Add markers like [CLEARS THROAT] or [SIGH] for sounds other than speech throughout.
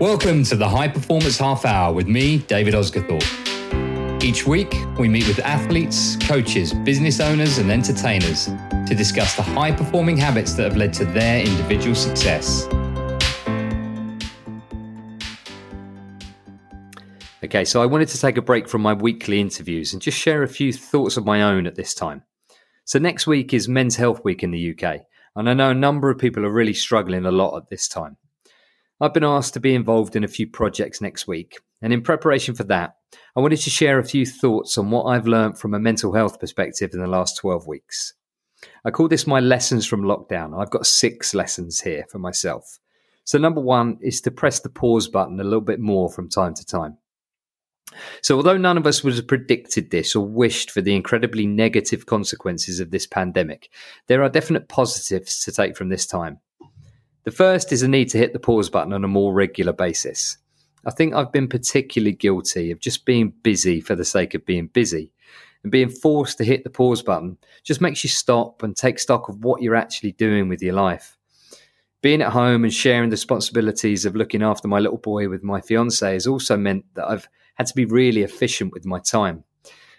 Welcome to the High Performance Half Hour with me, David Osgathorpe. Each week, we meet with athletes, coaches, business owners, and entertainers to discuss the high performing habits that have led to their individual success. Okay, so I wanted to take a break from my weekly interviews and just share a few thoughts of my own at this time. So, next week is Men's Health Week in the UK, and I know a number of people are really struggling a lot at this time. I've been asked to be involved in a few projects next week, and in preparation for that, I wanted to share a few thoughts on what I've learned from a mental health perspective in the last 12 weeks. I call this my lessons from lockdown. I've got six lessons here for myself. So, number one is to press the pause button a little bit more from time to time. So, although none of us would have predicted this or wished for the incredibly negative consequences of this pandemic, there are definite positives to take from this time. The first is a need to hit the pause button on a more regular basis. I think I've been particularly guilty of just being busy for the sake of being busy. And being forced to hit the pause button just makes you stop and take stock of what you're actually doing with your life. Being at home and sharing the responsibilities of looking after my little boy with my fiance has also meant that I've had to be really efficient with my time.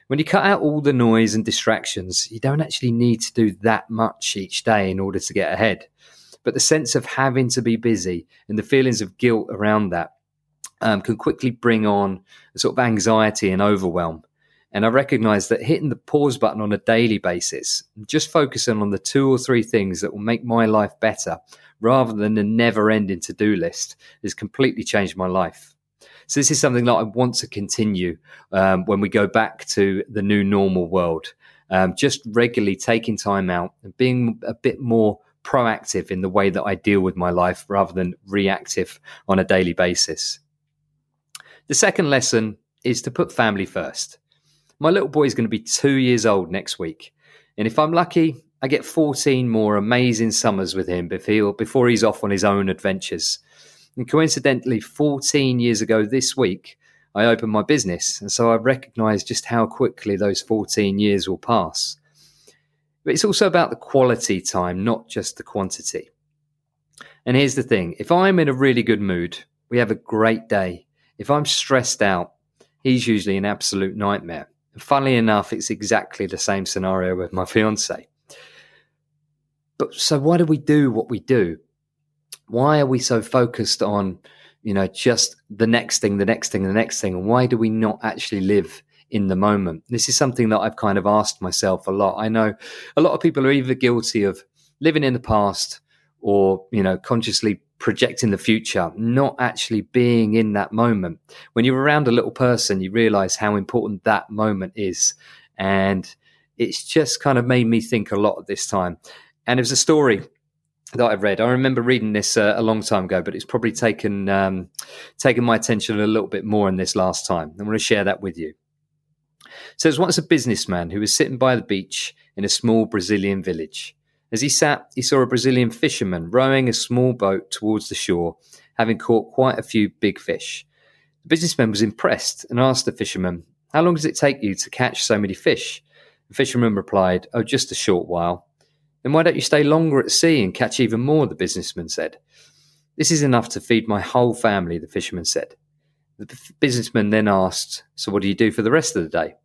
When you cut out all the noise and distractions, you don't actually need to do that much each day in order to get ahead. But the sense of having to be busy and the feelings of guilt around that um, can quickly bring on a sort of anxiety and overwhelm. And I recognize that hitting the pause button on a daily basis, just focusing on the two or three things that will make my life better rather than a never ending to do list, has completely changed my life. So, this is something that I want to continue um, when we go back to the new normal world. Um, just regularly taking time out and being a bit more proactive in the way that I deal with my life rather than reactive on a daily basis. The second lesson is to put family first. My little boy is going to be two years old next week. And if I'm lucky, I get 14 more amazing summers with him before he's off on his own adventures. And coincidentally, 14 years ago this week, I opened my business. And so I recognize just how quickly those 14 years will pass. But it's also about the quality time, not just the quantity. And here's the thing if I'm in a really good mood, we have a great day. If I'm stressed out, he's usually an absolute nightmare. And funnily enough, it's exactly the same scenario with my [LAUGHS] fiance. But so why do we do what we do? Why are we so focused on, you know, just the next thing, the next thing, the next thing? And why do we not actually live in the moment. This is something that I've kind of asked myself a lot. I know a lot of people are either guilty of living in the past or, you know, consciously projecting the future, not actually being in that moment. When you're around a little person, you realize how important that moment is. And it's just kind of made me think a lot at this time. And it was a story that I've read. I remember reading this uh, a long time ago, but it's probably taken um, taken my attention a little bit more in this last time. I want to share that with you. Was once a businessman who was sitting by the beach in a small Brazilian village. As he sat, he saw a Brazilian fisherman rowing a small boat towards the shore, having caught quite a few big fish. The businessman was impressed and asked the fisherman, How long does it take you to catch so many fish? The fisherman replied, Oh, just a short while. Then why don't you stay longer at sea and catch even more? The businessman said. This is enough to feed my whole family, the fisherman said. The businessman then asked, So what do you do for the rest of the day?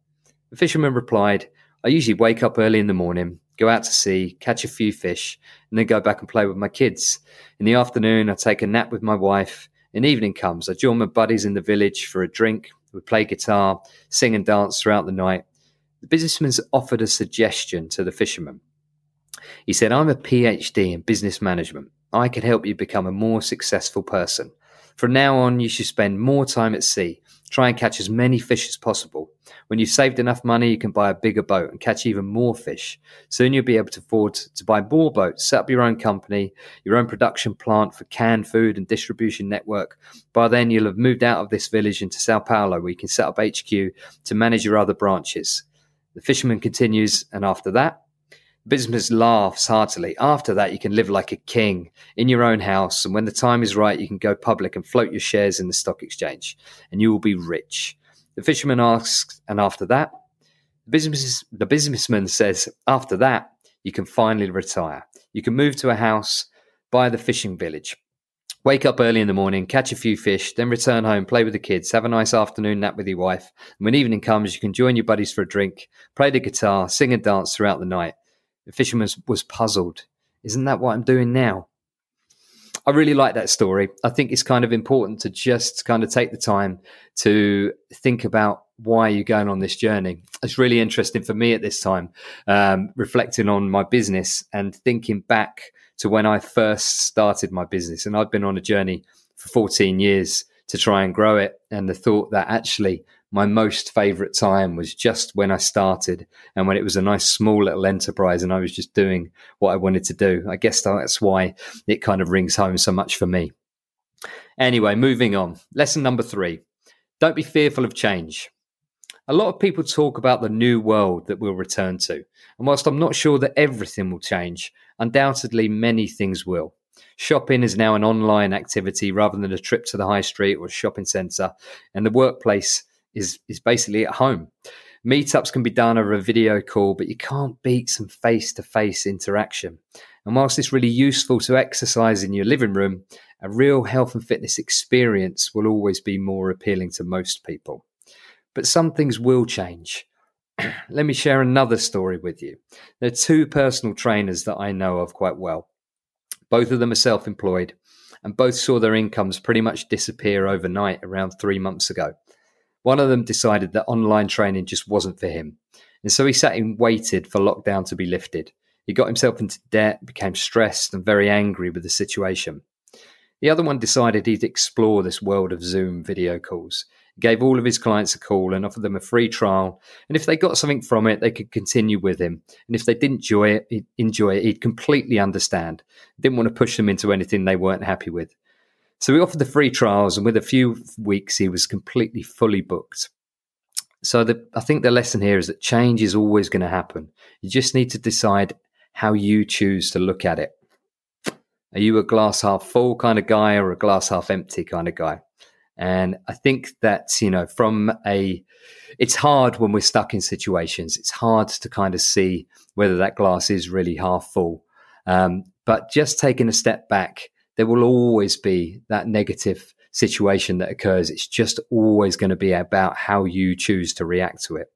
The fisherman replied, I usually wake up early in the morning, go out to sea, catch a few fish, and then go back and play with my kids. In the afternoon, I take a nap with my wife. In evening comes, I join my buddies in the village for a drink. We play guitar, sing and dance throughout the night. The businessman offered a suggestion to the fisherman. He said, I'm a PhD in business management. I can help you become a more successful person. From now on, you should spend more time at sea. Try and catch as many fish as possible. When you've saved enough money, you can buy a bigger boat and catch even more fish. Soon you'll be able to afford to buy more boats, set up your own company, your own production plant for canned food and distribution network. By then, you'll have moved out of this village into Sao Paulo, where you can set up HQ to manage your other branches. The fisherman continues, and after that, Business laughs heartily. After that, you can live like a king in your own house. And when the time is right, you can go public and float your shares in the stock exchange and you will be rich. The fisherman asks, and after that, the, business, the businessman [LAUGHS] says, after that, you can finally retire. You can move to a house by the fishing village Wake up early in the morning, catch a few fish, then return home, play with the kids, have a nice afternoon nap with your wife. And when evening comes, you can join your buddies for a drink, play the guitar, sing and dance throughout the night. The fisherman was puzzled. Isn't that what I'm doing now? I really like that story. I think it's kind of important to just kind of take the time to think about why you're going on this journey. It's really interesting for me at this time, um, reflecting on my business and thinking back to when I first started my business. And I've been on a journey for 14 years to try and grow it. And the thought that actually my most favorite time was just when I started and when it was a nice small little enterprise and I was just doing what I wanted to do. I guess that's why it kind of rings home so much for me. Anyway, moving on. Lesson number three don't be fearful of change. A lot of people talk about the new world that we'll return to. And whilst I'm not sure that everything will change, undoubtedly many things will. Shopping is now an online activity rather than a trip to the high street or a shopping centre, and the workplace is, is basically at home. Meetups can be done over a video call, but you can't beat some face to face interaction. And whilst it's really useful to exercise in your living room, a real health and fitness experience will always be more appealing to most people. But some things will change. [CLEARS THROAT] Let me share another story with you. There are two personal trainers that I know of quite well. Both of them are self employed, and both saw their incomes pretty much disappear overnight around three months ago. One of them decided that online training just wasn't for him. And so he sat and waited for lockdown to be lifted. He got himself into debt, became stressed and very angry with the situation. The other one decided he'd explore this world of Zoom video calls He gave all of his clients a call and offered them a free trial. And if they got something from it, they could continue with him. And if they didn't enjoy it, he'd enjoy it, he'd completely understand. Didn't want to push them into anything they weren't happy with. So we offered the free trials, and with a few weeks, he was completely fully booked. So the, I think the lesson here is that change is always going to happen. You just need to decide how you choose to look at it. Are you a glass half full kind of guy or a glass half empty kind of guy? And I think that, you know, from a, it's hard when we're stuck in situations. It's hard to kind of see whether that glass is really half full. Um, but just taking a step back, there will always be that negative situation that occurs. It's just always going to be about how you choose to react to it.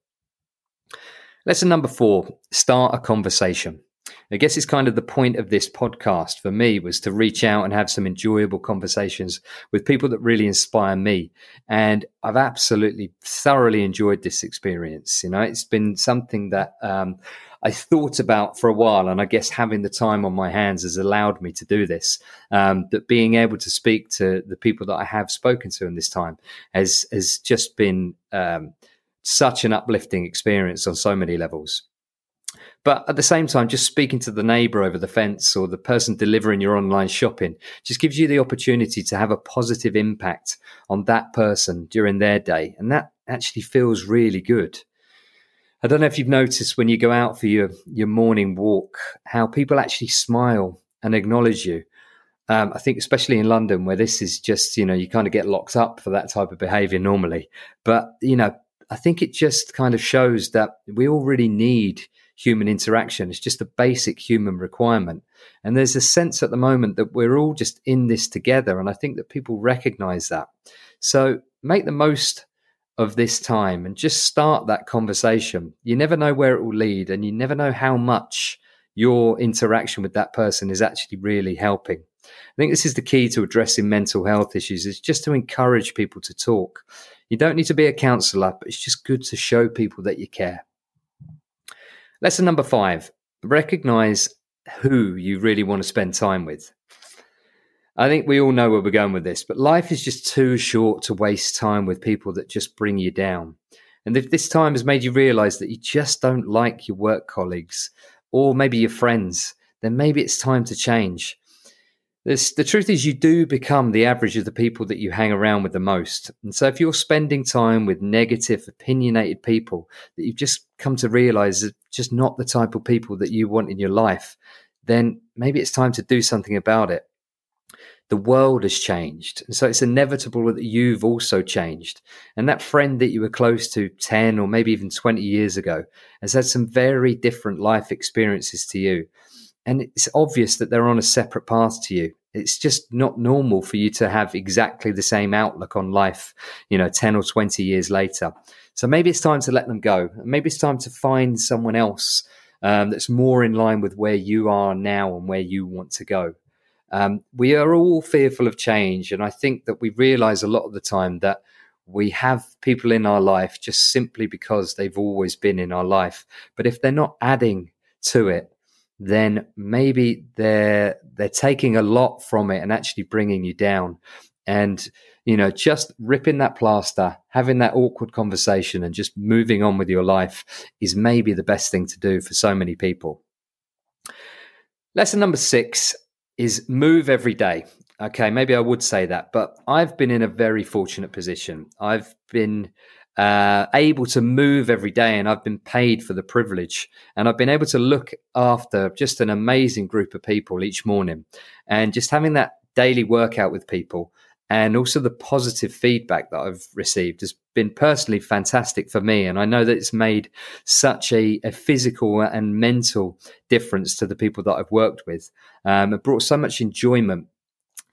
Lesson number four start a conversation. I guess it's kind of the point of this podcast for me was to reach out and have some enjoyable conversations with people that really inspire me. And I've absolutely thoroughly enjoyed this experience. You know, it's been something that um, I thought about for a while, and I guess having the time on my hands has allowed me to do this. Um, that being able to speak to the people that I have spoken to in this time has has just been um, such an uplifting experience on so many levels. But at the same time, just speaking to the neighbor over the fence or the person delivering your online shopping just gives you the opportunity to have a positive impact on that person during their day. And that actually feels really good. I don't know if you've noticed when you go out for your, your morning walk, how people actually smile and acknowledge you. Um, I think, especially in London, where this is just, you know, you kind of get locked up for that type of behavior normally. But, you know, I think it just kind of shows that we all really need human interaction. It's just a basic human requirement. And there's a sense at the moment that we're all just in this together. And I think that people recognize that. So make the most of this time and just start that conversation. You never know where it will lead, and you never know how much your interaction with that person is actually really helping. I think this is the key to addressing mental health issues is just to encourage people to talk. You don't need to be a counselor, but it's just good to show people that you care. Lesson number five recognize who you really want to spend time with. I think we all know where we're going with this, but life is just too short to waste time with people that just bring you down. And if this time has made you realize that you just don't like your work colleagues or maybe your friends, then maybe it's time to change. The truth is, you do become the average of the people that you hang around with the most. And so, if you're spending time with negative, opinionated people that you've just come to realize are just not the type of people that you want in your life, then maybe it's time to do something about it. The world has changed. And so, it's inevitable that you've also changed. And that friend that you were close to 10 or maybe even 20 years ago has had some very different life experiences to you. And it's obvious that they're on a separate path to you. It's just not normal for you to have exactly the same outlook on life, you know, 10 or 20 years later. So maybe it's time to let them go. Maybe it's time to find someone else um, that's more in line with where you are now and where you want to go. Um, we are all fearful of change. And I think that we realize a lot of the time that we have people in our life just simply because they've always been in our life. But if they're not adding to it, then maybe they're they're taking a lot from it and actually bringing you down. And you know, just ripping that plaster, having that awkward conversation, and just moving on with your life is maybe the best thing to do for so many people. Lesson number six is move every day. Okay, maybe I would say that, but I've been in a very fortunate position. I've been uh, able to move every day and I've been paid for the privilege. And I've been able to look after just an amazing group of people each morning and just having that daily workout with people and also the positive feedback that I've received has been personally fantastic for me. And I know that it's made such a, a physical and mental difference to the people that I've worked with. Um, it brought so much enjoyment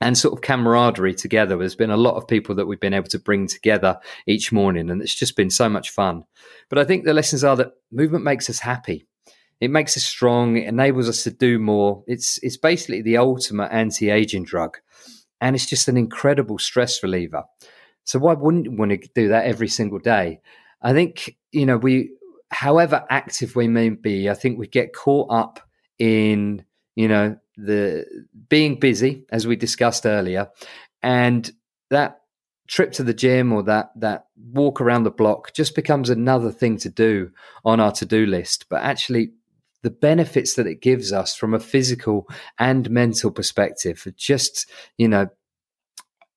and sort of camaraderie together. There's been a lot of people that we've been able to bring together each morning, and it's just been so much fun. But I think the lessons are that movement makes us happy. It makes us strong. It enables us to do more. It's it's basically the ultimate anti-aging drug, and it's just an incredible stress reliever. So why wouldn't you want to do that every single day? I think you know we, however active we may be, I think we get caught up in you know the being busy, as we discussed earlier, and that trip to the gym or that that walk around the block just becomes another thing to do on our to-do list. But actually, the benefits that it gives us from a physical and mental perspective are just, you know,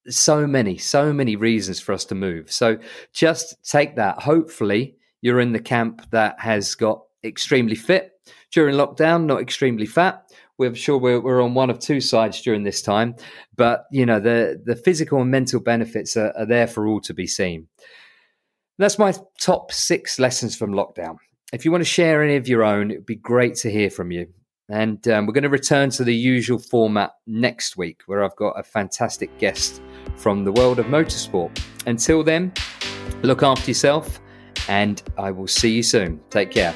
so many, so many reasons for us to move. So just take that. Hopefully, you're in the camp that has got extremely fit during lockdown, not extremely fat we're sure we're, we're on one of two sides during this time, but you know the the physical and mental benefits are, are there for all to be seen. That's my top six lessons from lockdown. If you want to share any of your own, it would be great to hear from you. And um, we're going to return to the usual format next week, where I've got a fantastic guest from the world of motorsport. Until then, look after yourself, and I will see you soon. Take care.